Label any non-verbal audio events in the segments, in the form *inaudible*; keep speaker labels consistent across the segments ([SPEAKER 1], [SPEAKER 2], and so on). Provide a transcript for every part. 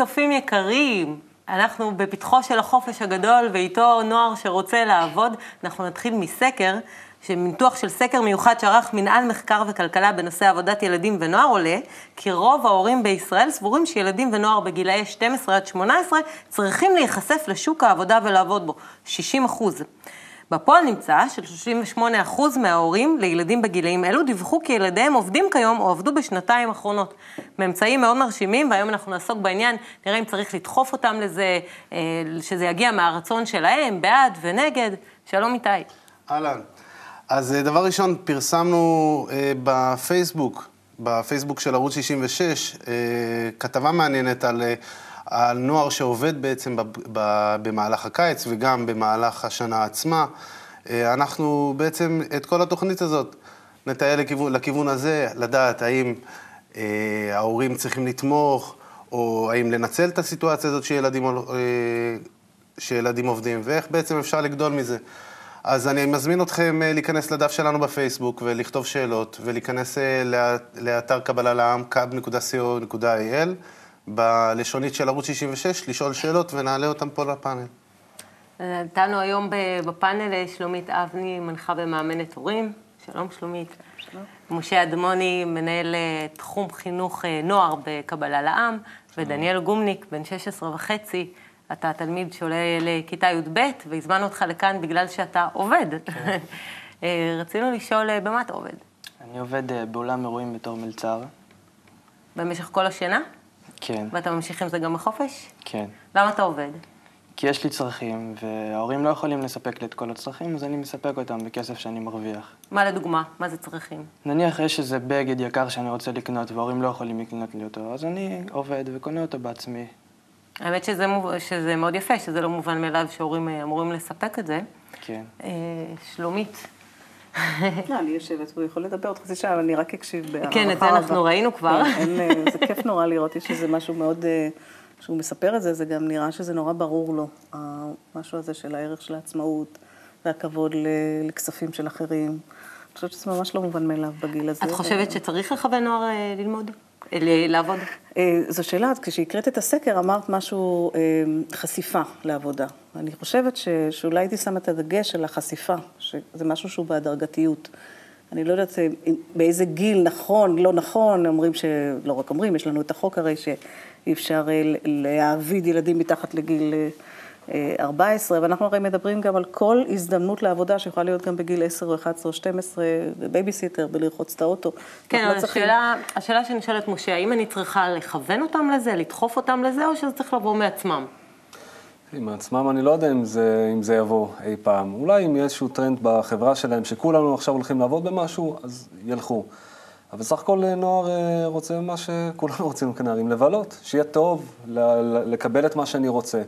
[SPEAKER 1] צופים יקרים, אנחנו בפתחו של החופש הגדול ואיתו נוער שרוצה לעבוד. אנחנו נתחיל מסקר, שמניתוח של סקר מיוחד שערך מנהל מחקר וכלכלה בנושא עבודת ילדים ונוער עולה, כי רוב ההורים בישראל סבורים שילדים ונוער בגילאי 12 עד 18 צריכים להיחשף לשוק העבודה ולעבוד בו, 60 אחוז. בפועל נמצא של-38% מההורים לילדים בגילאים אלו דיווחו כי ילדיהם עובדים כיום או עבדו בשנתיים האחרונות. ממצאים מאוד מרשימים, והיום אנחנו נעסוק בעניין, נראה אם צריך לדחוף אותם לזה, אה, שזה יגיע מהרצון שלהם, בעד ונגד. שלום איתי.
[SPEAKER 2] אהלן. אז אה, דבר ראשון, פרסמנו אה, בפייסבוק, בפייסבוק של ערוץ 66, כתבה מעניינת על... על נוער שעובד בעצם במהלך הקיץ וגם במהלך השנה עצמה. אה, אנחנו בעצם את כל התוכנית הזאת נטייל לכיוון, לכיוון הזה, לדעת האם אה, ההורים צריכים לתמוך, או האם לנצל את הסיטואציה הזאת שילדים, אה, שילדים עובדים, ואיך בעצם אפשר לגדול מזה. אז אני מזמין אתכם אה, להיכנס לדף שלנו בפייסבוק ולכתוב שאלות, ולהיכנס אה, לאתר קבלה לעם, kab.co.il. בלשונית של ערוץ 66, לשאול שאלות ונעלה אותן פה לפאנל.
[SPEAKER 1] נתנו היום בפאנל אה, שלומית אבני, מנחה ומאמנת הורים. שלום שלומית. שלום. משה אדמוני, מנהל אה, תחום חינוך אה, נוער בקבלה לעם, שלום. ודניאל גומניק, בן 16 וחצי. אתה תלמיד שעולה לכיתה י"ב, והזמנו אותך לכאן בגלל שאתה עובד. כן. *laughs* רצינו לשאול, במה אתה עובד?
[SPEAKER 3] אני עובד באולם אירועים בתור מלצר.
[SPEAKER 1] במשך כל השנה?
[SPEAKER 3] כן.
[SPEAKER 1] ואתה ממשיך עם זה גם בחופש?
[SPEAKER 3] כן.
[SPEAKER 1] למה אתה עובד?
[SPEAKER 3] כי יש לי צרכים, וההורים לא יכולים לספק לי את כל הצרכים, אז אני מספק אותם בכסף שאני מרוויח.
[SPEAKER 1] מה לדוגמה? מה זה צרכים?
[SPEAKER 3] נניח יש איזה בגד יקר שאני רוצה לקנות, וההורים לא יכולים לקנות לי אותו, אז אני עובד וקונה אותו בעצמי.
[SPEAKER 1] האמת שזה, שזה מאוד יפה, שזה לא מובן מאליו שהורים אה, אמורים לספק את זה.
[SPEAKER 3] כן.
[SPEAKER 1] אה, שלומית,
[SPEAKER 4] לא, אני יושבת והוא יכול לדבר עוד חצי שעה, אבל אני רק אקשיב
[SPEAKER 1] בהערכה. כן, את זה אנחנו ראינו כבר.
[SPEAKER 4] כן, אה, זה כיף נורא לראות, יש איזה משהו מאוד, אה, כשהוא מספר את זה, זה גם נראה שזה נורא ברור לו, המשהו הזה של הערך של העצמאות והכבוד לכספים של אחרים. אני חושבת שזה ממש לא מובן מאליו בגיל הזה.
[SPEAKER 1] את חושבת שצריך לכוון נוער אה, ללמוד? לעבוד?
[SPEAKER 4] אה, זו שאלה, כשהקראת את הסקר אמרת משהו, אה, חשיפה לעבודה. אני חושבת ש, שאולי הייתי שמה את הדגש על החשיפה, שזה משהו שהוא בהדרגתיות. אני לא יודעת אה, באיזה גיל נכון, לא נכון, אומרים ש... לא רק אומרים, יש לנו את החוק הרי שאי אפשר להעביד ילדים מתחת לגיל 14, ואנחנו הרי מדברים גם על כל הזדמנות לעבודה שיכולה להיות גם בגיל 10 או 11 או 12, בבייביסיטר, בלרחוץ את האוטו.
[SPEAKER 1] כן, אבל לא צריכים... השאלה, השאלה שאני שואלת, משה, האם אני צריכה לכוון אותם לזה, לדחוף אותם לזה, או שזה צריך לבוא מעצמם?
[SPEAKER 5] מעצמם אני לא יודע אם זה, אם זה יבוא אי פעם. אולי אם יהיה איזשהו טרנד בחברה שלהם, שכולנו עכשיו הולכים לעבוד במשהו, אז ילכו. אבל סך הכל נוער אה, רוצה מה שכולנו רוצים כנערים, לבלות, שיהיה טוב, לקבל את מה שאני רוצה.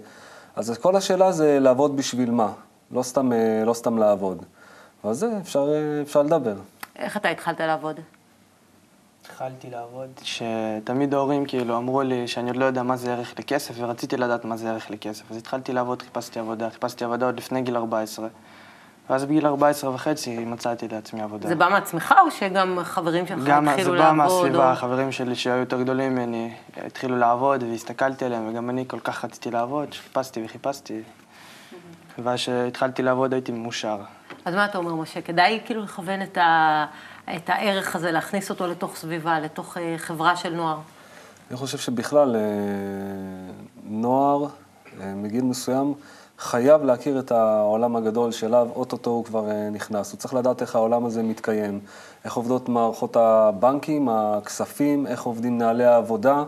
[SPEAKER 5] אז כל השאלה זה לעבוד בשביל מה, לא סתם, אה, לא סתם לעבוד. ועל זה אפשר, אה, אפשר לדבר.
[SPEAKER 1] איך אתה התחלת לעבוד?
[SPEAKER 3] התחלתי לעבוד, שתמיד ההורים כאילו אמרו לי שאני עוד לא יודע מה זה ערך לכסף, ורציתי לדעת מה זה ערך לכסף. אז התחלתי לעבוד, חיפשתי עבודה, חיפשתי עבודה עוד לפני גיל 14. ואז בגיל 14 וחצי מצאתי לעצמי עבודה.
[SPEAKER 1] זה בא מעצמך או שגם חברים שלך התחילו לעבוד?
[SPEAKER 3] גם זה בא מהסביבה, או... חברים שלי שהיו יותר גדולים ממני התחילו לעבוד והסתכלתי עליהם וגם אני כל כך רציתי לעבוד, שחיפשתי וחיפשתי. ואז כשהתחלתי לעבוד הייתי מאושר.
[SPEAKER 1] אז מה אתה אומר, משה? כדאי כאילו לכוון את, ה... את הערך הזה, להכניס אותו לתוך סביבה, לתוך אה, חברה של נוער?
[SPEAKER 5] אני חושב שבכלל, אה, נוער אה, מגיל מסוים, חייב להכיר את העולם הגדול שאליו אוטוטו הוא כבר אה, נכנס. הוא צריך לדעת איך העולם הזה מתקיים, איך עובדות מערכות הבנקים, הכספים, איך עובדים נהלי העבודה.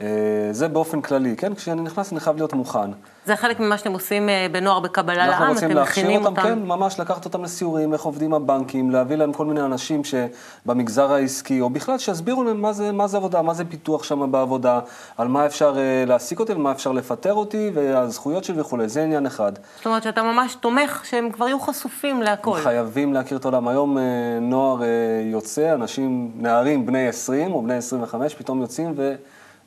[SPEAKER 5] אה, זה באופן כללי, כן? כשאני נכנס אני חייב להיות מוכן.
[SPEAKER 1] זה חלק ממה שאתם עושים אה, בנוער בקבלה לעם, אתם מכינים אותם.
[SPEAKER 5] כן, ממש לקחת אותם לסיורים, איך עובדים הבנקים, להביא להם כל מיני אנשים שבמגזר העסקי, או בכלל שיסבירו להם מה זה, מה זה עבודה, מה זה פיתוח שם בעבודה, על מה אפשר אה, להעסיק אותי, ומה אפשר לפטר אותי, והזכויות שלי וכולי, זה עניין אחד.
[SPEAKER 1] זאת אומרת שאתה ממש תומך שהם כבר יהיו חשופים להכל.
[SPEAKER 5] חייבים להכיר את העולם. היום נוער יוצא, אנשים, נערים בני 20 או בני 25, פתאום יוצאים ו...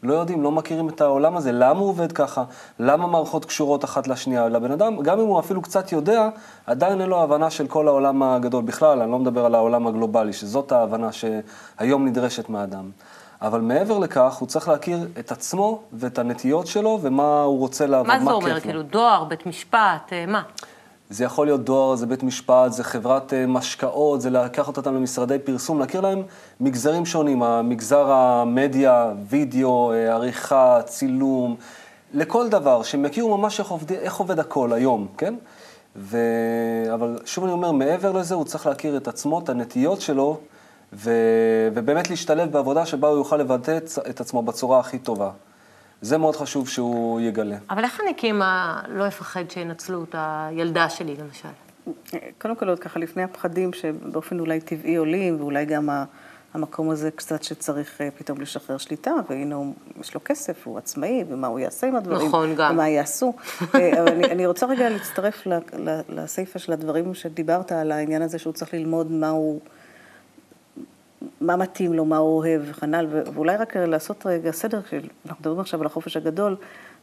[SPEAKER 5] לא יודעים, לא מכירים את העולם הזה, למה הוא עובד ככה, למה מערכות קשורות אחת לשנייה. לבן אדם, גם אם הוא אפילו קצת יודע, עדיין אין לו הבנה של כל העולם הגדול בכלל, אני לא מדבר על העולם הגלובלי, שזאת ההבנה שהיום נדרשת מהאדם. אבל מעבר לכך, הוא צריך להכיר את עצמו ואת הנטיות שלו ומה הוא רוצה לעבוד, מה
[SPEAKER 1] מה
[SPEAKER 5] כיף
[SPEAKER 1] זה
[SPEAKER 5] לו.
[SPEAKER 1] אומר? כאילו דואר, בית משפט, אה, מה?
[SPEAKER 5] זה יכול להיות דואר, זה בית משפט, זה חברת אה, משקאות, זה לקחת אותם למשרדי פרסום, להכיר להם מגזרים שונים, המגזר המדיה, וידאו, אה, עריכה, צילום, לכל דבר, שהם יכירו ממש איך עובד, איך עובד הכל היום, כן? ו... אבל שוב אני אומר, מעבר לזה, הוא צריך להכיר את עצמו, את הנטיות שלו, ו... ובאמת להשתלב בעבודה שבה הוא יוכל לבטא את- עצמו בצורה הכי טובה. זה מאוד חשוב שהוא יגלה.
[SPEAKER 1] אבל איך אני כאמא לא אפחד שינצלו את הילדה שלי, למשל?
[SPEAKER 4] קודם כל עוד ככה לפני הפחדים שבאופן אולי טבעי עולים, ואולי גם ה- המקום הזה קצת שצריך אה, פתאום לשחרר שליטה, והנה הוא, יש לו כסף, הוא עצמאי, ומה הוא יעשה עם הדברים,
[SPEAKER 1] נכון, גם.
[SPEAKER 4] ומה יעשו. אה, אבל אני, אני רוצה רגע להצטרף לסיפה של הדברים שדיברת על העניין הזה שהוא צריך ללמוד מה הוא, מה מתאים לו, מה הוא אוהב וכנ"ל, ו- ואולי רק לעשות רגע סדר, כשאנחנו מדברים עכשיו על החופש הגדול,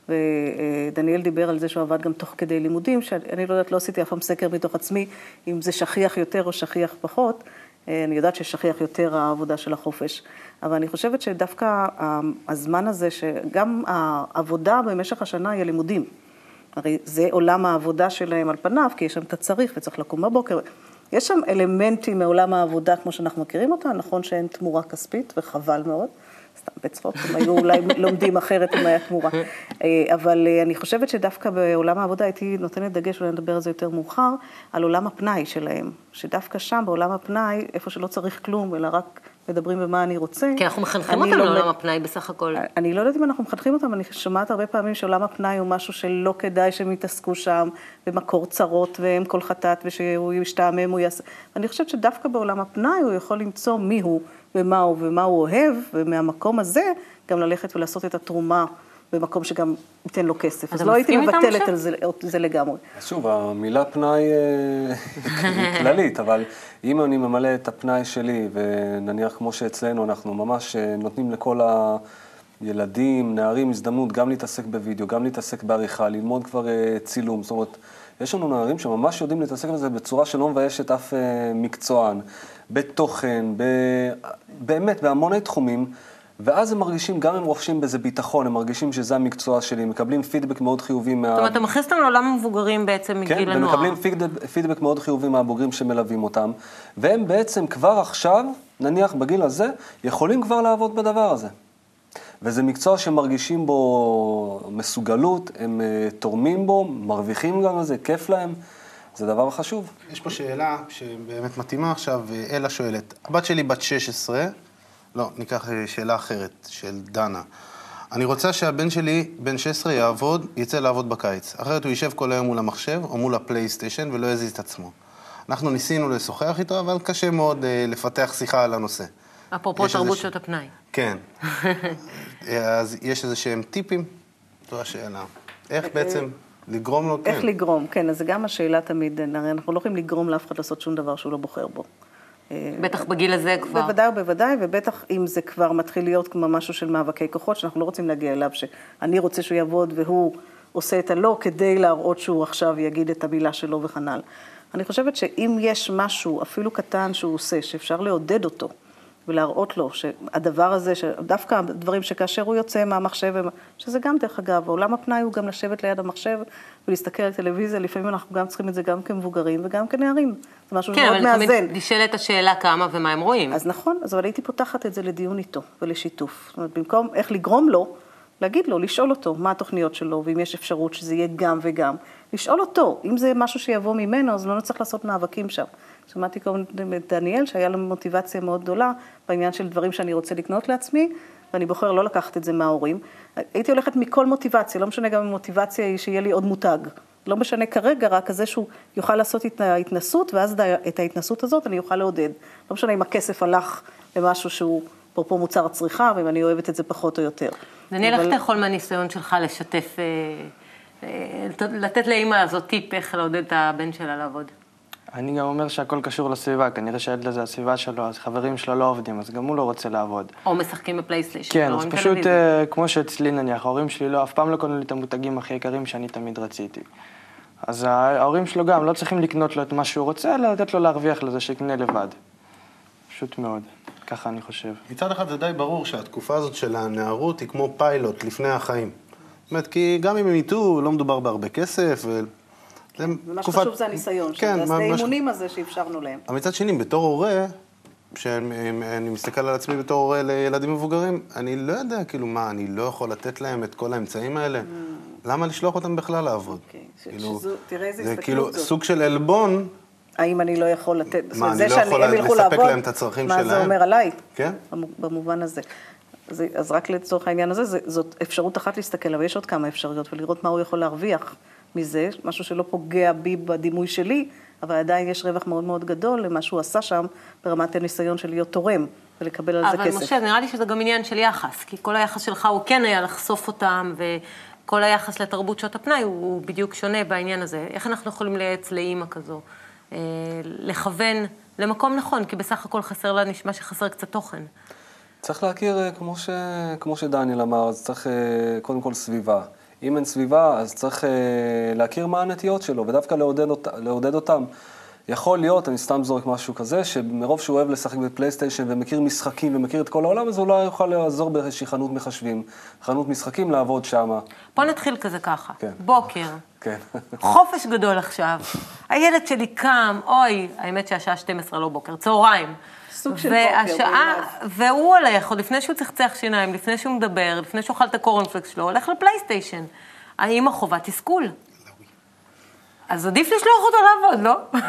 [SPEAKER 4] ודניאל דיבר על זה שהוא עבד גם תוך כדי לימודים, שאני לא יודעת, לא עשיתי אף פעם סקר מתוך עצמי, אם זה שכיח יותר או שכיח פחות. אה, אני יודעת ששכיח יותר העבודה של החופש, אבל אני חושבת שדווקא ה- הזמן הזה, שגם העבודה במשך השנה היא הלימודים. הרי זה עולם העבודה שלהם על פניו, כי יש שם את הצריך וצריך לקום בבוקר. יש שם אלמנטים מעולם העבודה כמו שאנחנו מכירים אותה, נכון שאין תמורה כספית, וחבל מאוד. סתם בצחוק, הם היו אולי *laughs* לומדים אחרת אם היה תמורה. אה, אבל אה, אני חושבת שדווקא בעולם העבודה הייתי נותנת דגש, אולי נדבר על זה יותר מאוחר, על עולם הפנאי שלהם. שדווקא שם, בעולם הפנאי, איפה שלא צריך כלום, אלא רק מדברים במה אני רוצה.
[SPEAKER 1] כי אנחנו מחנכים אותם
[SPEAKER 4] לומד-
[SPEAKER 1] לעולם הפנאי בסך הכל.
[SPEAKER 4] אני לא יודעת אם אנחנו מחנכים אותם, אני שומעת הרבה פעמים שעולם הפנאי הוא משהו שלא כדאי שהם יתעסקו שם, במקור צרות והם כל חטאת, ושהוא ישתעמם, הוא יעשה... אני חושבת שדווקא בעולם הפנאי הוא יכול למצוא מי הוא ומה הוא ומה הוא אוהב, ומהמקום הזה גם ללכת ולעשות את התרומה במקום שגם ייתן לו כסף.
[SPEAKER 1] אז
[SPEAKER 4] לא הייתי מבטלת? על זה, על זה לגמרי.
[SPEAKER 5] אז שוב, המילה פנאי אה, היא *laughs* כללית, אבל אם אני ממלא את הפנאי שלי, ונניח כמו שאצלנו, אנחנו ממש אה, נותנים לכל הילדים, נערים, הזדמנות גם להתעסק בווידאו, גם להתעסק בעריכה, ללמוד כבר אה, צילום. זאת אומרת, יש לנו נערים שממש יודעים להתעסק בזה בצורה שלא מביישת אף אה, מקצוען, בתוכן, ב... באמת, בהמוני תחומים. ואז הם מרגישים, גם הם רוכשים בזה ביטחון, הם מרגישים שזה המקצוע שלי, מקבלים פידבק מאוד חיובי מה...
[SPEAKER 1] זאת אומרת, אתה מכניס אותם לעולם המבוגרים בעצם
[SPEAKER 5] כן,
[SPEAKER 1] מגיל הנוער.
[SPEAKER 5] ומקבלים פידבק, פידבק מאוד חיובי מהבוגרים שמלווים אותם, והם בעצם כבר עכשיו, נניח בגיל הזה, יכולים כבר לעבוד בדבר הזה. וזה מקצוע שמרגישים בו מסוגלות, הם אה, תורמים בו, מרוויחים גם על זה, כיף להם, זה דבר חשוב.
[SPEAKER 2] יש פה שאלה שבאמת מתאימה עכשיו, אלה שואלת, הבת שלי בת 16, לא, ניקח אה, שאלה אחרת, של דנה. אני רוצה שהבן שלי, בן 16, יעבוד, יצא לעבוד בקיץ. אחרת הוא יישב כל היום מול המחשב או מול הפלייסטיישן ולא יזיז את עצמו. אנחנו ניסינו לשוחח איתו, אבל קשה מאוד אה, לפתח שיחה על הנושא.
[SPEAKER 1] אפרופו תרבות שעות הפנאי.
[SPEAKER 2] כן. *laughs* אז יש איזה שהם טיפים? זו השאלה. איך בעצם לגרום לו, כן.
[SPEAKER 4] איך לגרום, כן, אז זה גם השאלה תמיד, הרי אנחנו לא יכולים לגרום לאף אחד לעשות שום דבר שהוא לא בוחר בו.
[SPEAKER 1] בטח בגיל הזה כבר.
[SPEAKER 4] בוודאי ובוודאי, ובטח אם זה כבר מתחיל להיות כמו משהו של מאבקי כוחות, שאנחנו לא רוצים להגיע אליו, שאני רוצה שהוא יעבוד והוא עושה את הלא, כדי להראות שהוא עכשיו יגיד את המילה שלו וכנ"ל. אני חושבת שאם יש משהו, אפילו קטן שהוא עושה, שאפשר לעודד אותו, ולהראות לו שהדבר הזה, דווקא הדברים שכאשר הוא יוצא מהמחשב, שזה גם דרך אגב, עולם הפנאי הוא גם לשבת ליד המחשב ולהסתכל על טלוויזיה, לפעמים אנחנו גם צריכים את זה גם כמבוגרים וגם כנערים. זה משהו
[SPEAKER 1] כן,
[SPEAKER 4] שמאוד
[SPEAKER 1] אבל
[SPEAKER 4] מאזן.
[SPEAKER 1] תמיד נשאלת השאלה כמה ומה הם רואים.
[SPEAKER 4] אז נכון, אז אבל הייתי פותחת את זה לדיון איתו ולשיתוף. זאת אומרת, במקום איך לגרום לו, להגיד לו, לשאול אותו מה התוכניות שלו, ואם יש אפשרות שזה יהיה גם וגם. לשאול אותו, אם זה משהו שיבוא ממנו, אז לא נצטרך לעשות מאבקים שם. שמעתי קודם את דניאל, שהיה לו מוטיבציה מאוד גדולה בעניין של דברים שאני רוצה לקנות לעצמי, ואני בוחר לא לקחת את זה מההורים. הייתי הולכת מכל מוטיבציה, לא משנה גם אם מוטיבציה היא שיהיה לי עוד מותג. לא משנה כרגע, רק כזה שהוא יוכל לעשות את ההתנסות, ואז את ההתנסות הזאת אני אוכל לעודד. לא משנה אם הכסף הלך למשהו שהוא, אפרופו מוצר צריכה, ואם אני אוהבת את זה פחות או יותר.
[SPEAKER 1] דניאל, איך אתה יכול מהניסיון שלך לשתף, אה, אה, לתת לאימא הזאת טיפ איך לעודד את הבן שלה לעבוד?
[SPEAKER 3] אני גם אומר שהכל קשור לסביבה, כנראה שהילד הזה, הסביבה שלו, אז חברים שלו לא עובדים, אז גם הוא לא רוצה לעבוד.
[SPEAKER 1] או משחקים בפלייסטיישן,
[SPEAKER 3] כן,
[SPEAKER 1] או
[SPEAKER 3] אז פשוט. אה, כמו שאצלי נניח, ההורים שלי לא, אף פעם לא קנו לי את המותגים הכי יקרים שאני תמיד רציתי. אז ההורים שלו גם לא צריכים לקנות לו את מה שהוא רוצה, אלא לתת לו להרוויח לזה שיקנה לבד. פשוט מאוד. ככה אני חושב.
[SPEAKER 2] מצד אחד זה די ברור שהתקופה הזאת של הנערות היא כמו פיילוט לפני החיים. זאת אומרת, כי גם אם הם יטעו, לא מדובר בהרבה כסף, ו... זה תקופת-
[SPEAKER 4] שחשוב זה הניסיון,
[SPEAKER 2] כן,
[SPEAKER 4] שזה
[SPEAKER 2] מה-
[SPEAKER 4] השדה
[SPEAKER 2] מה ש-
[SPEAKER 4] אימונים הזה שאפשרנו להם.
[SPEAKER 2] אבל מצד שני, בתור הורה, כשאני מסתכל על עצמי בתור הורה לילדים מבוגרים, אני לא יודע, כאילו, מה, אני לא יכול לתת להם את כל האמצעים האלה? למה לשלוח אותם בכלל לעבוד?
[SPEAKER 4] Mm. אוקיי,
[SPEAKER 2] כאילו,
[SPEAKER 4] שזו- תראה איזה
[SPEAKER 2] זה
[SPEAKER 4] הסתכלות
[SPEAKER 2] כאילו
[SPEAKER 4] זאת.
[SPEAKER 2] סוג של עלבון,
[SPEAKER 4] האם אני לא יכול לתת... אומרת,
[SPEAKER 2] אני
[SPEAKER 4] זה
[SPEAKER 2] לא יכול לספק להם את הצרכים
[SPEAKER 4] מה זה
[SPEAKER 2] שלהם?
[SPEAKER 4] אומר עליי?
[SPEAKER 2] כן?
[SPEAKER 4] במו- במובן הזה. זה, אז רק לצורך העניין הזה, זה, זאת אפשרות אחת להסתכל, אבל יש עוד כמה אפשרויות, ולראות מה הוא יכול להרוויח מזה, משהו שלא פוגע בי בדימוי שלי, אבל עדיין יש רווח מאוד מאוד גדול למה שהוא עשה שם, ברמת הניסיון של להיות תורם, ולקבל על זה
[SPEAKER 1] אבל
[SPEAKER 4] כסף.
[SPEAKER 1] משה, נראה לי שזה גם עניין של יחס, כי כל היחס שלך הוא כן היה לחשוף אותם, וכל היחס לתרבות שעות הפנאי הוא, הוא בדיוק שונה בעניין הזה. איך אנחנו יכולים לייעץ לאימא כזו? אה, לכוון למקום נכון, כי בסך הכל חסר לה, נשמע שחסר קצת תוכן.
[SPEAKER 5] צריך להכיר, אה, כמו, ש... כמו שדניאל אמר, אז צריך אה, קודם כל סביבה. אם אין סביבה, אז צריך אה, להכיר מה הנטיות שלו, ודווקא לעודד, אות... לעודד אותם. יכול להיות, אני סתם זורק משהו כזה, שמרוב שהוא אוהב לשחק בפלייסטיישן ומכיר משחקים ומכיר את כל העולם, אז הוא יוכל לעזור באיזושהי חנות מחשבים, חנות משחקים, לעבוד שמה.
[SPEAKER 1] בוא נתחיל כזה ככה.
[SPEAKER 5] כן.
[SPEAKER 1] בוקר,
[SPEAKER 5] כן.
[SPEAKER 1] חופש גדול עכשיו. הילד שלי קם, אוי, האמת שהשעה 12 לא בוקר, צהריים.
[SPEAKER 4] סוג של
[SPEAKER 1] והשעה,
[SPEAKER 4] בוקר,
[SPEAKER 1] והוא הולך, עוד לפני שהוא צחצח שיניים, לפני שהוא מדבר, לפני שהוא אכל את הקורנפלקס שלו, הולך לפלייסטיישן. האמא חווה תסכול. אז עדיף לשלוח אותו לעבוד, לא?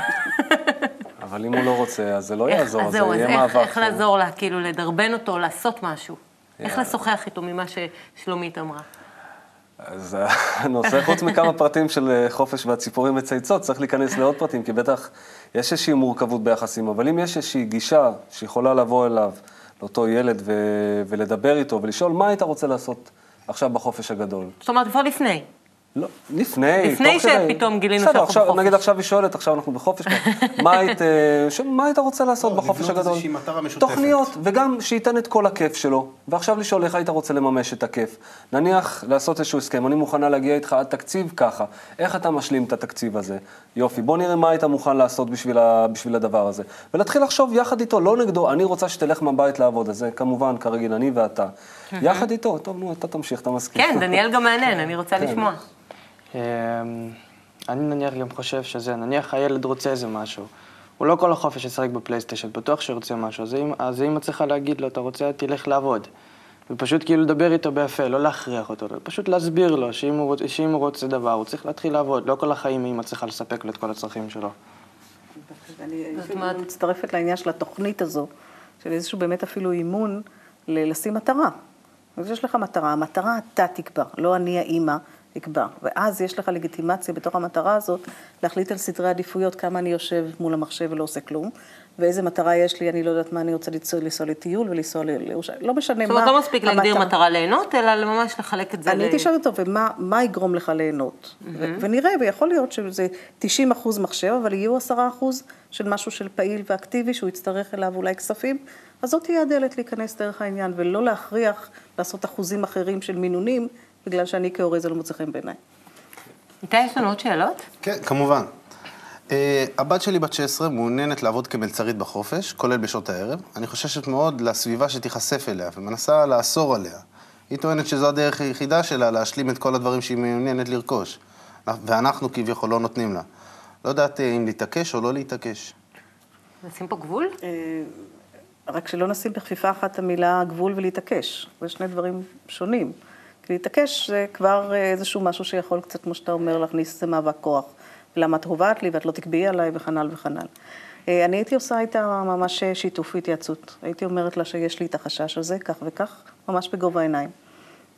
[SPEAKER 1] *laughs*
[SPEAKER 5] אבל אם הוא לא רוצה, אז זה לא
[SPEAKER 1] איך-
[SPEAKER 5] יעזור,
[SPEAKER 1] אז
[SPEAKER 5] זה יהיה
[SPEAKER 1] איך-
[SPEAKER 5] מאבק.
[SPEAKER 1] איך לעזור לה, כאילו, לדרבן אותו, לעשות משהו? איך. לשוחח איתו ממה ששלומית אמרה?
[SPEAKER 5] אז הנושא, חוץ מכמה פרטים של אה, חופש והציפורים וצייצות, צריך להיכנס לעוד פרטים, כי בטח יש איזושהי מורכבות ביחסים, אבל אם יש איזושהי גישה שיכולה לבוא אליו, לאותו ילד, ו- ולדבר איתו, ולשאול מה היית רוצה לעשות עכשיו בחופש הגדול.
[SPEAKER 1] זאת אומרת, כבר לפני.
[SPEAKER 5] לא, לפני,
[SPEAKER 1] לפני
[SPEAKER 5] תוך כדי.
[SPEAKER 1] שפתאום גילינו שאנחנו
[SPEAKER 5] עכשיו,
[SPEAKER 1] בחופש.
[SPEAKER 5] נגיד עכשיו היא שואלת, עכשיו אנחנו בחופש, מה *laughs* היית, אה, ש- מה היית רוצה לעשות
[SPEAKER 2] לא,
[SPEAKER 5] בחופש
[SPEAKER 2] לבנות
[SPEAKER 5] הגדול?
[SPEAKER 2] איזושהי מטרה משותפת.
[SPEAKER 5] תוכניות, וגם שייתן את כל הכיף שלו, ועכשיו לשאול איך היית רוצה לממש את הכיף. נניח לעשות איזשהו הסכם, אני מוכנה להגיע איתך עד תקציב ככה, איך אתה משלים את התקציב הזה? יופי, בוא נראה מה היית מוכן לעשות בשביל, ה, בשביל הדבר הזה. ולהתחיל לחשוב יחד איתו, לא נגדו, אני רוצה שתלך מהבית לעבוד, אז זה כמובן, כרגיל, אני ואתה. יחד איתו, טוב, נו, אתה תמשיך, אתה מסכים.
[SPEAKER 1] כן, דניאל גם מעניין, אני רוצה
[SPEAKER 5] כן.
[SPEAKER 1] לשמוע.
[SPEAKER 3] אמ, אני נניח גם חושב שזה, נניח הילד רוצה איזה משהו. הוא לא כל החופש ישחק בפלייסטיישן, בטוח שהוא רוצה משהו, אז אז האמא צריכה להגיד לו, אתה רוצה, תלך לעבוד. ופשוט כאילו לדבר איתו ביפה, לא להכריח אותו, פשוט להסביר לו שאם הוא, רוצ- שאם הוא רוצה דבר, הוא צריך להתחיל לעבוד, לא כל החיים אמא צריכה לספק לו את כל הצרכים שלו.
[SPEAKER 4] אני מצטרפת לעניין של התוכנית הזו, של איזשהו באמת אפילו אימון לשים מטרה. אז יש לך מטרה, המטרה אתה תקבע, לא אני האימא אקבע. ואז יש לך לגיטימציה בתוך המטרה הזאת להחליט על סדרי עדיפויות, כמה אני יושב מול המחשב ולא עושה כלום, ואיזה מטרה יש לי, אני לא יודעת מה אני רוצה לנסוע, לנסוע לטיול ולנסוע לירושלים, לא משנה
[SPEAKER 1] זאת
[SPEAKER 4] מה.
[SPEAKER 1] אומרת, לא מספיק להגדיר. מטרה ליהנות, אלא ממש לחלק את זה.
[SPEAKER 4] אני הייתי שואלת אותו, ומה מה יגרום לך ליהנות? ו- ונראה, ויכול להיות שזה 90 אחוז מחשב, אבל יהיו 10 אחוז של משהו של פעיל ואקטיבי, שהוא יצטרך אליו אולי כספים, אז זאת תהיה הדלת להיכנס דרך העניין, ולא להכריח לעשות אחוזים אחרים של מינונים, בגלל שאני כהורה זה לא מוצא חן בעיניי.
[SPEAKER 1] איתי, יש לנו עוד שאלות?
[SPEAKER 2] כן, כמובן. Uh, הבת שלי בת 16 מעוניינת לעבוד כמלצרית בחופש, כולל בשעות הערב. אני חוששת מאוד לסביבה שתיחשף אליה, ומנסה לאסור עליה. היא טוענת שזו הדרך היחידה שלה להשלים את כל הדברים שהיא מעוניינת לרכוש. ואנחנו כביכול לא נותנים לה. לא יודעת אה, אם להתעקש או לא להתעקש.
[SPEAKER 1] נשים פה גבול?
[SPEAKER 4] אה, רק שלא נשים בכפיפה אחת את המילה גבול ולהתעקש. זה שני דברים שונים. כי להתעקש זה כבר אה, איזשהו משהו שיכול קצת, כמו שאתה אומר, להכניס איזה מאבק כוח. למה את הובעת לי ואת לא תקבעי עליי וכן הלאה וכן הלאה. אה, אני הייתי עושה איתה ממש שיתוף והתייעצות. הייתי אומרת לה שיש לי את החשש הזה, כך וכך, ממש בגובה העיניים.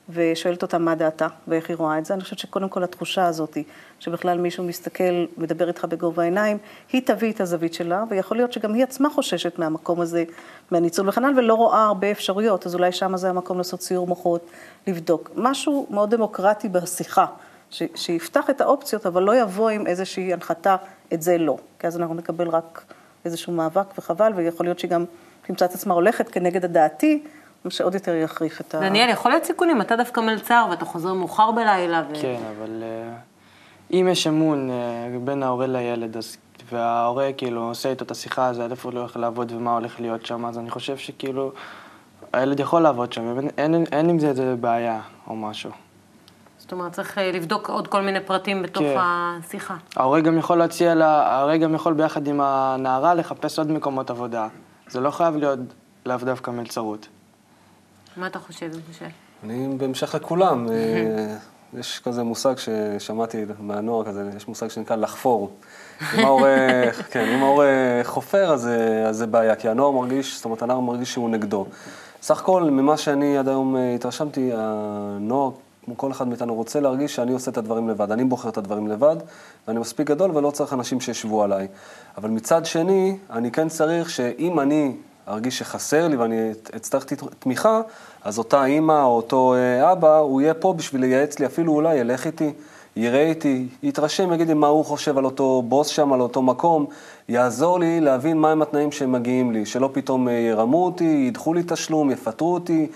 [SPEAKER 4] ושואלת אותה מה דעתה ואיך היא רואה את זה. אני חושבת שקודם כל התחושה הזאת, שבכלל מישהו מסתכל, מדבר איתך בגובה העיניים, היא תביא את הזווית שלה, ויכול להיות שגם היא עצמה חוששת מהמקום הזה, מהניצול וכנ"ל, ולא רואה הרבה אפשרויות, אז אולי שם זה המקום לעשות סיור מוחות, לבדוק. משהו מאוד דמוקרטי בשיחה, ש- שיפתח את האופציות, אבל לא יבוא עם איזושהי הנחתה, את זה לא. כי אז אנחנו נקבל רק איזשהו מאבק וחבל, ויכול להיות שהיא גם תמצא את עצמה הולכת כנגד הדעתי, מה שעוד יותר יחריף את ה...
[SPEAKER 1] דניאל, יכול להיות סיכונים, אתה דווקא מלצר ואתה חוזר מאוחר בלילה. ו...
[SPEAKER 3] כן, אבל אה, אם יש אמון אה, בין ההורה לילד, אז וההורה כאילו עושה איתו את השיחה הזו, איפה הוא לא הולך לעבוד ומה הולך להיות שם, אז אני חושב שכאילו, הילד יכול לעבוד שם, אין, אין, אין עם זה איזה בעיה או משהו.
[SPEAKER 1] זאת אומרת, צריך אה, לבדוק עוד כל מיני פרטים בתוך
[SPEAKER 3] כן.
[SPEAKER 1] השיחה.
[SPEAKER 3] ההורה גם יכול להציע לה, ההורה גם יכול ביחד עם הנערה לחפש עוד מקומות עבודה. זה לא חייב להיות לאו דווקא מלצרות.
[SPEAKER 1] מה אתה חושב, משה?
[SPEAKER 5] אני בהמשך לכולם, אה, יש כזה מושג ששמעתי מהנוער כזה, יש מושג שנקרא לחפור. אם ההורה, *laughs* כן, אם ההורה חופר, אז, זה- אז זה בעיה, כי הנוער מרגיש, זאת אומרת, הנוער מרגיש שהוא נגדו. סך הכל, ממה שאני עד היום אה, התרשמתי, הנוער, כמו כל אחד מאיתנו, רוצה להרגיש שאני עושה את הדברים לבד. אני בוחר את הדברים לבד, ואני מספיק גדול ולא צריך אנשים שישבו עליי. אבל מצד שני, אני כן צריך שאם אני ארגיש שחסר לי ואני אצטרך תמיכה, אז אותה אימא או אותו אה, אבא, הוא יהיה פה בשביל לייעץ לי, אפילו אולי ילך איתי, יראה איתי, יתרשם, יגיד לי מה הוא חושב על אותו בוס שם, על אותו מקום, יעזור לי להבין מהם התנאים שמגיעים לי, שלא פתאום אה, ירמו אותי, ידחו לי תשלום, יפטרו אותי,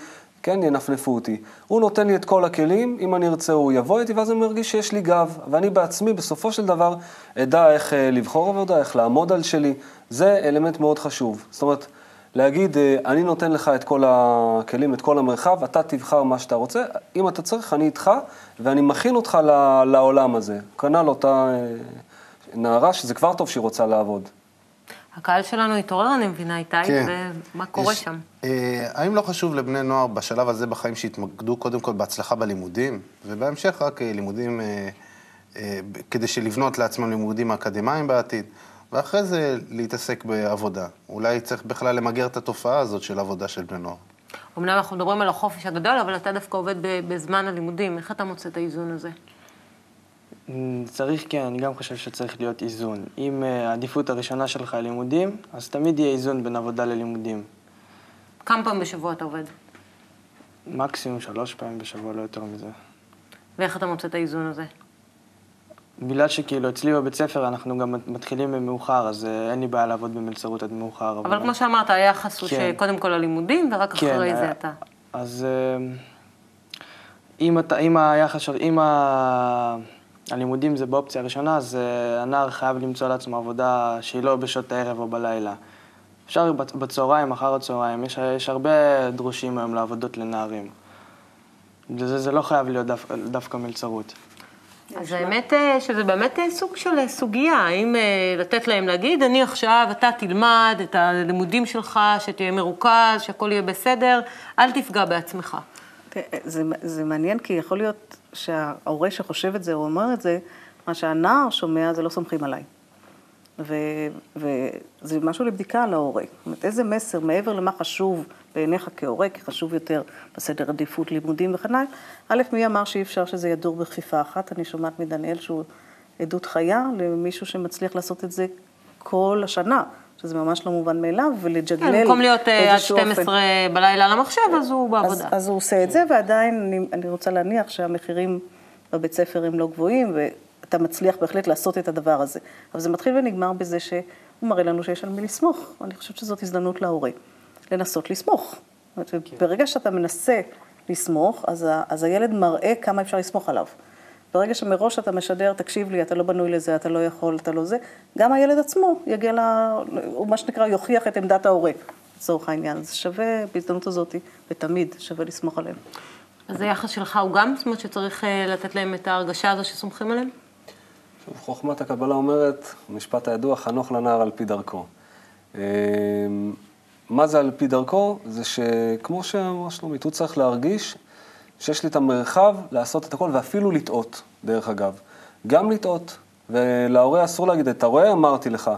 [SPEAKER 5] כן, ינפנפו אותי. הוא נותן לי את כל הכלים, אם אני ארצה הוא יבוא איתי, ואז אני מרגיש שיש לי גב. ואני בעצמי, בסופו של דבר, אדע איך אה, לבחור עבודה, איך לעמוד על שלי. זה אלמנט מאוד חשוב. זאת אומרת, להגיד, אה, אני נותן לך את כל הכלים, את כל המרחב, אתה תבחר מה שאתה רוצה, אם אתה צריך, אני איתך, ואני מכין אותך ל- לעולם הזה. כנ"ל אותה אה, נערה, שזה כבר טוב שהיא רוצה לעבוד.
[SPEAKER 1] הקהל שלנו התעורר, אני מבינה, איתי,
[SPEAKER 2] כן.
[SPEAKER 1] ומה קורה
[SPEAKER 2] יש-
[SPEAKER 1] שם?
[SPEAKER 2] אה, האם לא חשוב לבני נוער בשלב הזה בחיים שיתמקדו קודם כל בהצלחה בלימודים, ובהמשך רק אה, לימודים, אה, אה, כדי שלבנות לעצמם לימודים אקדמיים בעתיד, ואחרי זה להתעסק בעבודה. אולי צריך בכלל למגר את התופעה הזאת של עבודה של בני נוער.
[SPEAKER 1] אמנם אנחנו מדברים על החופש הגדול, אבל אתה דווקא עובד בזמן הלימודים. איך אתה מוצא את האיזון הזה?
[SPEAKER 3] אמ, צריך, כן, אני גם חושב שצריך להיות איזון. אם אה, העדיפות הראשונה שלך היא לימודים, אז תמיד יהיה איזון בין עבודה ללימודים.
[SPEAKER 1] כמה פעמים בשבוע אתה עובד?
[SPEAKER 3] מקסימום שלוש פעמים בשבוע, לא יותר מזה.
[SPEAKER 1] ואיך אתה מוצא את האיזון הזה?
[SPEAKER 3] בגלל שכאילו אצלי בבית ספר אנחנו גם מתחילים מאוחר, אז אה, אין לי בעיה לעבוד במלצרות עד מאוחר.
[SPEAKER 1] אבל כמו שאמרת, היחס הוא
[SPEAKER 3] כן.
[SPEAKER 1] שקודם כל הלימודים, ורק אחרי זה
[SPEAKER 3] אה,
[SPEAKER 1] אתה.
[SPEAKER 3] אז אה, אם, אתה, אם היחס. אם ה... הלימודים זה באופציה הראשונה, אז הנער חייב למצוא לעצמו עבודה שהיא לא בשעות הערב או בלילה. אפשר בצ- בצהריים, אחר הצהריים, יש, יש הרבה דרושים היום לעבודות לנערים. זה, זה לא חייב להיות דו, דווקא מלצרות.
[SPEAKER 1] אז האמת אה, שזה באמת אה, סוג של אה, סוגיה, האם לתת להם להגיד, אני עכשיו, אתה תלמד את הלימודים שלך, שתהיה מרוכז, שהכל יהיה בסדר, אל תפגע בעצמך.
[SPEAKER 4] תראה, זה, זה מעניין, כי יכול להיות שההורה שחושב את זה או אומר את זה, מה שהנער שומע זה לא סומכים עליי. ו, וזה משהו לבדיקה על ההורה. זאת אומרת, איזה מסר, מעבר למה חשוב בעיניך כהורה, כי חשוב יותר בסדר עדיפות לימודים וכן הלאה, א', מי אמר שאי אפשר שזה ידור בכפיפה אחת? אני שומעת מדניאל שהוא עדות חיה למישהו שמצליח לעשות את זה כל השנה. שזה ממש לא מובן מאליו, ולג'גלל
[SPEAKER 1] כן, במקום להיות אה, עד
[SPEAKER 4] באיזשהו אופן.
[SPEAKER 1] 12 בלילה על המחשב, אז הוא
[SPEAKER 4] אז,
[SPEAKER 1] בעבודה.
[SPEAKER 4] אז הוא עושה את זה, ועדיין אני, אני רוצה להניח שהמחירים בבית ספר הם לא גבוהים, ואתה מצליח בהחלט לעשות את הדבר הזה. אבל זה מתחיל ונגמר בזה שהוא מראה לנו שיש על מי לסמוך. אני חושבת שזאת הזדמנות להורה, לנסות לסמוך. אומרת, ברגע שאתה מנסה לסמוך, אז, ה, אז הילד מראה כמה אפשר לסמוך עליו. ברגע שמראש אתה משדר, תקשיב לי, אתה לא בנוי לזה, אתה לא יכול, אתה לא זה, גם הילד עצמו יגיע ל... הוא מה שנקרא, יוכיח את עמדת ההורה, לצורך העניין. אז שווה בהזדמנות הזאת, ותמיד שווה לסמוך עליהם.
[SPEAKER 1] אז היחס שלך הוא גם, זאת אומרת שצריך אה, לתת להם את ההרגשה הזו שסומכים עליהם?
[SPEAKER 5] שוב, חוכמת הקבלה אומרת, המשפט הידוע, חנוך לנער על פי דרכו. אה, מה זה על פי דרכו? זה שכמו שאמרה שלומית, הוא צריך להרגיש שיש לי את המרחב לעשות את הכל, ואפילו לטעות, דרך אגב. גם לטעות, ולהורה אסור להגיד, אתה רואה, אמרתי לך.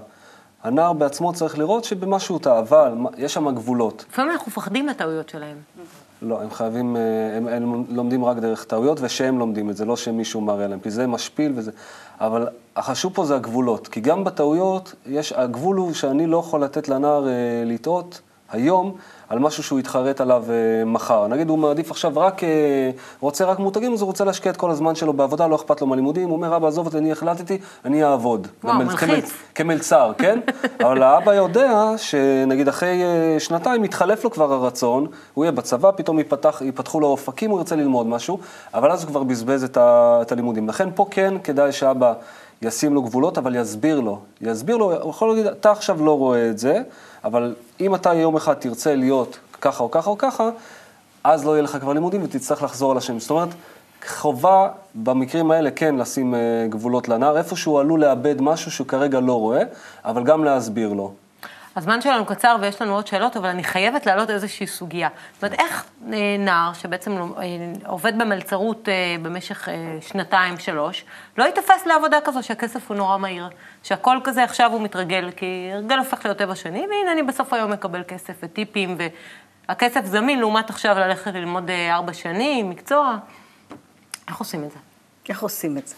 [SPEAKER 5] הנער בעצמו צריך לראות שבמשהו טעה, אבל יש שם גבולות.
[SPEAKER 1] לפעמים אנחנו מפחדים מהטעויות שלהם.
[SPEAKER 5] לא, הם חייבים, אה, הם, הם לומדים רק דרך טעויות, ושהם לומדים את זה, לא שמישהו מראה להם, כי זה משפיל וזה... אבל החשוב פה זה הגבולות, כי גם בטעויות, יש, הגבול הוא שאני לא יכול לתת לנער אה, לטעות היום על משהו שהוא יתחרט עליו אה, מחר. נגיד, הוא מעדיף עכשיו רק, אה, רוצה רק מותגים, אז הוא רוצה להשקיע את כל הזמן שלו בעבודה, לא אכפת לו מהלימודים, הוא אומר, אבא, עזוב אותי, אני החלטתי, אני אעבוד.
[SPEAKER 1] וואו, מלחיץ.
[SPEAKER 5] כמל- כמלצר, כן? *laughs* אבל האבא יודע שנגיד אחרי אה, שנתיים יתחלף לו כבר הרצון, הוא יהיה בצבא, פתאום ייפתח, ייפתחו לו אופקים, הוא ירצה ללמוד משהו, אבל אז הוא כבר בזבז את, ה, את הלימודים. לכן פה כן כדאי שאבא ישים לו גבולות, אבל יסביר לו. יסביר לו, הוא יכול להגיד, אתה עכשיו לא רואה את זה, אבל אם אתה יום אחד תרצה להיות ככה או ככה או ככה, אז לא יהיה לך כבר לימודים ותצטרך לחזור על השם. זאת אומרת, חובה במקרים האלה כן לשים אה, גבולות לנער, איפה שהוא עלול לאבד משהו שהוא כרגע לא רואה, אבל גם להסביר לו.
[SPEAKER 1] הזמן שלנו קצר ויש לנו עוד שאלות, אבל אני חייבת להעלות איזושהי סוגיה. זאת אומרת, איך אה, נער שבעצם אה, עובד במלצרות אה, במשך שנתיים, שלוש, לא ייתפס לעבודה כזו שהכסף הוא נורא מהיר, שהכל כזה עכשיו הוא מתרגל, כי הרגל הופך להיות טבע שני, והנה אני בסוף היום מקבל כסף וטיפים, והכסף זמין לעומת עכשיו ללכת ללמוד ארבע שנים, מקצוע. איך עושים את זה?
[SPEAKER 4] איך עושים את זה?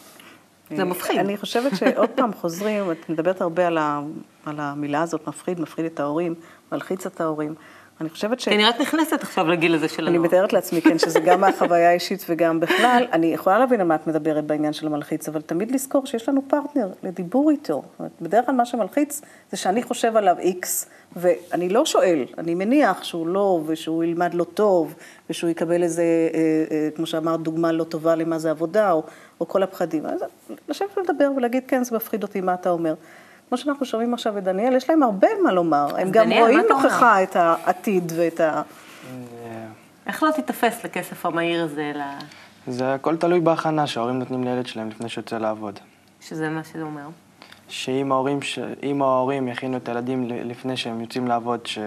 [SPEAKER 1] זה מפחיד.
[SPEAKER 4] אני חושבת שעוד פעם חוזרים, את מדברת הרבה על, ה, על המילה הזאת, מפחיד, מפחיד את ההורים, מלחיץ את ההורים. אני חושבת ש...
[SPEAKER 1] אני רק נכנסת עכשיו לגיל הזה של הנוער.
[SPEAKER 4] אני מתארת לעצמי, כן, שזה גם מהחוויה האישית וגם בכלל. אני יכולה להבין על מה את מדברת בעניין של המלחיץ, אבל תמיד לזכור שיש לנו פרטנר לדיבור איתו. בדרך כלל מה שמלחיץ זה שאני חושב עליו איקס, ואני לא שואל, אני מניח שהוא לא, ושהוא ילמד לא טוב, ושהוא יקבל איזה, אה, אה, כמו שאמרת, דוגמה לא טובה למה זה עבודה, או, או כל הפחדים. אז לשבת ולדבר ולהגיד, כן, זה מפחיד אותי, מה אתה אומר? כמו שאנחנו שומעים עכשיו את דניאל, יש להם הרבה מה לומר. הם גם דניאל, רואים נוכחה את העתיד ואת ה...
[SPEAKER 1] איך לא תיתפס לכסף המהיר הזה? ל...
[SPEAKER 3] זה הכל תלוי בהכנה שההורים נותנים לילד שלהם לפני שיוצא לעבוד.
[SPEAKER 1] שזה מה שזה אומר?
[SPEAKER 3] שאם ההורים, ש... ההורים יכינו את הילדים לפני שהם יוצאים לעבוד, ש...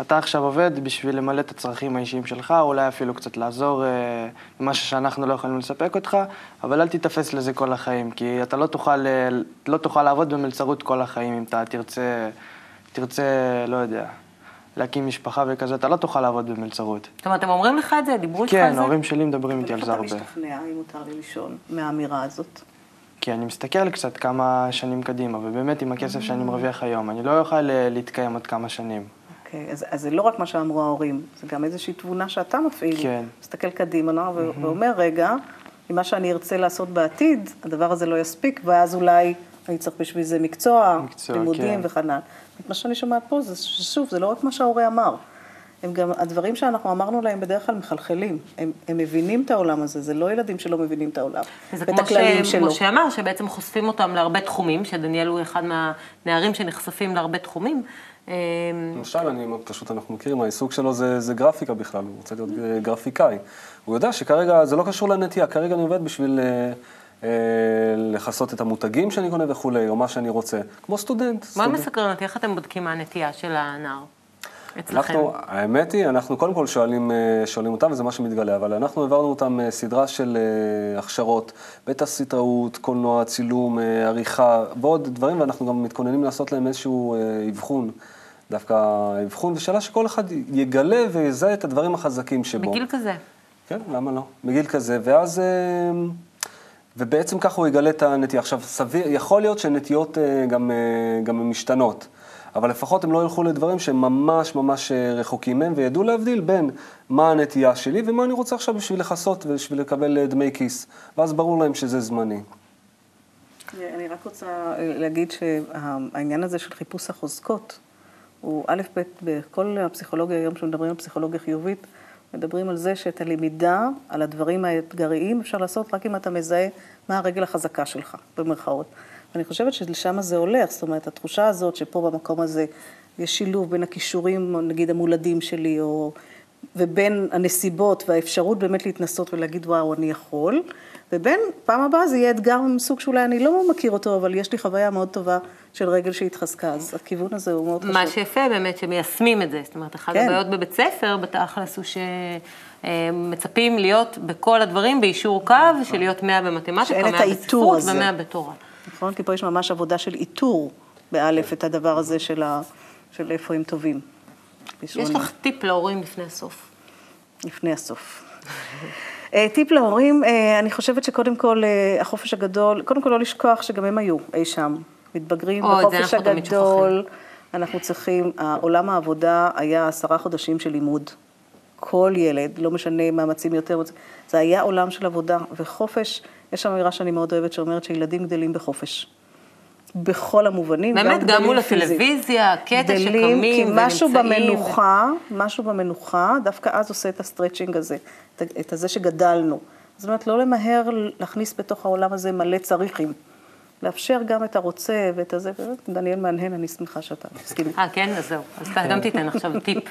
[SPEAKER 3] אתה עכשיו עובד בשביל למלא את הצרכים האישיים שלך, אולי אפילו קצת לעזור אה, במשהו שאנחנו לא יכולים לספק אותך, אבל אל תיתפס לזה כל החיים, כי אתה לא תוכל, אה, לא תוכל לעבוד במלצרות כל החיים אם אתה תרצה, תרצה, לא יודע, להקים משפחה וכזה, אתה לא תוכל לעבוד במלצרות.
[SPEAKER 1] זאת אומרת, הם אומרים לך את זה? דיברו איתך
[SPEAKER 3] כן,
[SPEAKER 1] על זה?
[SPEAKER 3] כן, ההורים שלי מדברים איתי על זה הרבה.
[SPEAKER 4] איך אתה משתכנע, אם מותר לי לשאול, מהאמירה הזאת?
[SPEAKER 3] כי אני מסתכל קצת כמה שנים קדימה, ובאמת עם הכסף שאני מרוויח היום, אני לא אוכל אה, להתקיים עוד כמה שנים.
[SPEAKER 4] אוקיי, אז, אז זה לא רק מה שאמרו ההורים, זה גם איזושהי תבונה שאתה מפעיל.
[SPEAKER 3] כן.
[SPEAKER 4] מסתכל קדימה, נוער, mm-hmm. ואומר, רגע, אם מה שאני ארצה לעשות בעתיד, הדבר הזה לא יספיק, ואז אולי אני צריך בשביל זה מקצוע, מקצוע לימודים כן. הלאה. מה שאני שומעת פה זה, שוב, זה לא רק מה שההורה אמר. הם גם, הדברים שאנחנו אמרנו להם בדרך כלל מחלחלים. הם, הם מבינים את העולם הזה, זה לא ילדים שלא מבינים את העולם,
[SPEAKER 1] ואת הכללים שלו. זה כמו שאמר, שבעצם חושפים אותם להרבה תחומים, שדניאל הוא אחד מהנערים שנחשפים להרבה תחומים,
[SPEAKER 5] למשל, אני, פשוט אנחנו מכירים, העיסוק שלו זה, זה גרפיקה בכלל, הוא רוצה להיות גרפיקאי. הוא יודע שכרגע זה לא קשור לנטייה, כרגע אני עובד בשביל אה, אה, לכסות את המותגים שאני קונה וכולי, או מה שאני רוצה, כמו סטודנט.
[SPEAKER 1] מה
[SPEAKER 5] סטודנט.
[SPEAKER 1] מסקרן אותי? איך אתם בודקים מה הנטייה של הנער? אצלכם?
[SPEAKER 5] אנחנו, האמת היא, אנחנו קודם כל שואלים, אה, שואלים אותם, וזה מה שמתגלה, אבל אנחנו העברנו אותם אה, סדרה של אה, הכשרות, בתסריטאות, קולנוע, צילום, עריכה, ועוד דברים, ואנחנו גם מתכוננים לעשות להם איזשהו אבחון. דווקא אבחון, ושאלה שכל אחד יגלה ויזהה את הדברים החזקים שבו.
[SPEAKER 1] בגיל כזה.
[SPEAKER 5] כן, למה לא? בגיל כזה, ואז... ובעצם ככה הוא יגלה את הנטייה. עכשיו, סביר, יכול להיות שנטיות גם, גם משתנות. אבל לפחות הם לא ילכו לדברים שהם ממש ממש אה, רחוקים מהם, וידעו להבדיל בין מה הנטייה שלי ומה אני רוצה עכשיו בשביל לכסות ובשביל לקבל אה, דמי כיס. ואז ברור להם שזה זמני.
[SPEAKER 4] אני רק רוצה אה, להגיד שהעניין הזה של חיפוש החוזקות, הוא א', ב', בכל הפסיכולוגיה היום, כשמדברים על פסיכולוגיה חיובית, מדברים על זה שאת הלמידה על הדברים האתגריים אפשר לעשות רק אם אתה מזהה מה הרגל החזקה שלך, במרכאות. ואני חושבת שלשם זה הולך, זאת אומרת, התחושה הזאת שפה במקום הזה יש שילוב בין הכישורים, נגיד המולדים שלי, או... ובין הנסיבות והאפשרות באמת להתנסות ולהגיד, וואו, אני יכול, ובין, פעם הבאה זה יהיה אתגר מסוג שאולי אני לא מכיר אותו, אבל יש לי חוויה מאוד טובה של רגל שהתחזקה, אז הכיוון הזה הוא מאוד חשוב.
[SPEAKER 1] מה שיפה באמת, שמיישמים את זה, זאת אומרת, אחת כן. הבעיות בבית ספר, בתכלס, הוא שמצפים להיות בכל הדברים ביישור קו, של להיות 100 במתמטיקה, 100 בספרות ו-100 בתורה.
[SPEAKER 4] נכון? כי פה יש ממש עבודה של איתור, באלף, את הדבר הזה של, ה, של איפה הם טובים.
[SPEAKER 1] יש לך טיפ להורים לפני הסוף.
[SPEAKER 4] לפני הסוף. אה, טיפ להורים, אה, אני חושבת שקודם כל, אה, החופש הגדול, קודם כל לא לשכוח שגם הם היו אי שם, מתבגרים בחופש הגדול. אנחנו צריכים, עולם העבודה היה עשרה חודשים של לימוד. כל ילד, לא משנה מאמצים יותר, זה היה עולם של עבודה, וחופש, יש שם אמירה שאני מאוד אוהבת שאומרת שילדים גדלים בחופש. בכל המובנים,
[SPEAKER 1] באמת, גם, גם מול הטלוויזיה, קטע שקמים ונמצאים.
[SPEAKER 4] כי משהו במנוחה, ו... משהו במנוחה, דווקא אז עושה את ה stretching הזה, את הזה שגדלנו. זאת אומרת, לא למהר להכניס בתוך העולם הזה מלא צריכים. לאפשר גם את הרוצה ואת הזה, באמת, דניאל מהנהן, אני שמחה שאתה מסכים.
[SPEAKER 1] אה, כן? אז זהו. אז אתה גם תיתן עכשיו טיפ.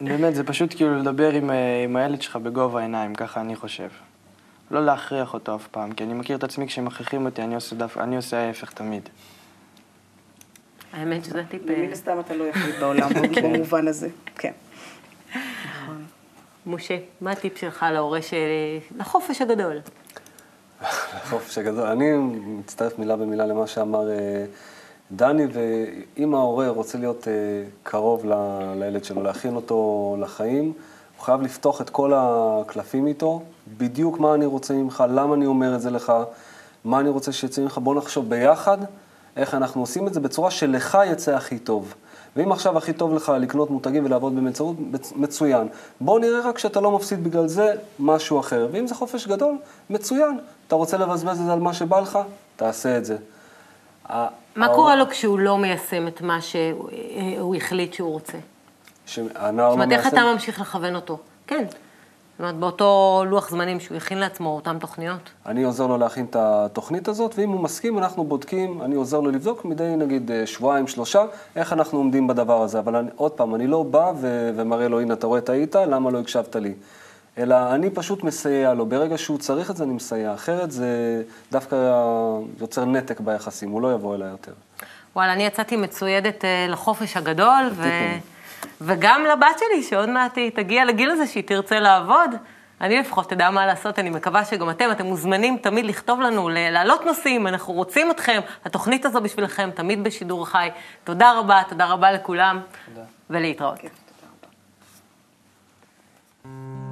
[SPEAKER 3] באמת, זה פשוט כאילו לדבר עם, אה, עם הילד שלך בגובה העיניים, ככה אני חושב. לא להכריח אותו אף פעם, כי אני מכיר את עצמי כשמכריחים אותי, אני עושה, דף, אני עושה ההפך תמיד.
[SPEAKER 1] האמת שזה טיפ... אה,
[SPEAKER 4] מן הסתם אתה לא יחיד בעולם *laughs* במובן הזה, כן.
[SPEAKER 1] משה, מה הטיפ שלך להורה של... לחופש הגדול? *laughs*
[SPEAKER 5] החופש הגדול. אני מצטרף מילה במילה למה שאמר אה, דני, ואם ההורה רוצה להיות אה, קרוב לילד שלו, להכין אותו לחיים, הוא חייב לפתוח את כל הקלפים איתו, בדיוק מה אני רוצה ממך, למה אני אומר את זה לך, מה אני רוצה שיצא ממך, בוא נחשוב ביחד איך אנחנו עושים את זה בצורה שלך יצא הכי טוב. ואם עכשיו הכי טוב לך לקנות מותגים ולעבוד במלצרות, מצ- מצוין. בוא נראה רק שאתה לא מפסיד בגלל זה משהו אחר. ואם זה חופש גדול, מצוין. אתה רוצה לבזבז את זה על מה שבא לך? תעשה את זה.
[SPEAKER 1] מה קורה לו כשהוא לא מיישם את מה שהוא החליט שהוא רוצה?
[SPEAKER 5] שהנער
[SPEAKER 1] זאת
[SPEAKER 5] לא
[SPEAKER 1] אומרת, איך? אתה ממשיך לכוון אותו? כן. זאת אומרת, באותו לוח זמנים שהוא הכין לעצמו, אותן תוכניות?
[SPEAKER 5] אני עוזר לו להכין את התוכנית הזאת, ואם הוא מסכים, אנחנו בודקים, אני עוזר לו לבדוק מדי נגיד אה, שבועיים, שלושה, איך אנחנו עומדים בדבר הזה. אבל אני, עוד פעם, אני לא בא ו- ומראה לו, הנה, אתה רואה, טעית, למה לא הקשבת לי? אלא אני פשוט מסייע לו. ברגע שהוא צריך את זה, אני מסייע. אחרת זה דווקא יוצר נתק ביחסים, הוא לא יבוא אליי יותר.
[SPEAKER 1] וואלה, אני יצאתי מצוידת אה, לחופש הגדול, ו...
[SPEAKER 5] טיפים.
[SPEAKER 1] וגם לבת שלי, שעוד מעט היא תגיע לגיל הזה שהיא תרצה לעבוד. אני לפחות תדע מה לעשות, אני מקווה שגם אתם, אתם מוזמנים תמיד לכתוב לנו, להעלות נושאים, אנחנו רוצים אתכם, התוכנית הזו בשבילכם, תמיד בשידור חי. תודה רבה, תודה רבה לכולם,
[SPEAKER 3] תודה.
[SPEAKER 1] ולהתראות.
[SPEAKER 4] כיף, תודה רבה.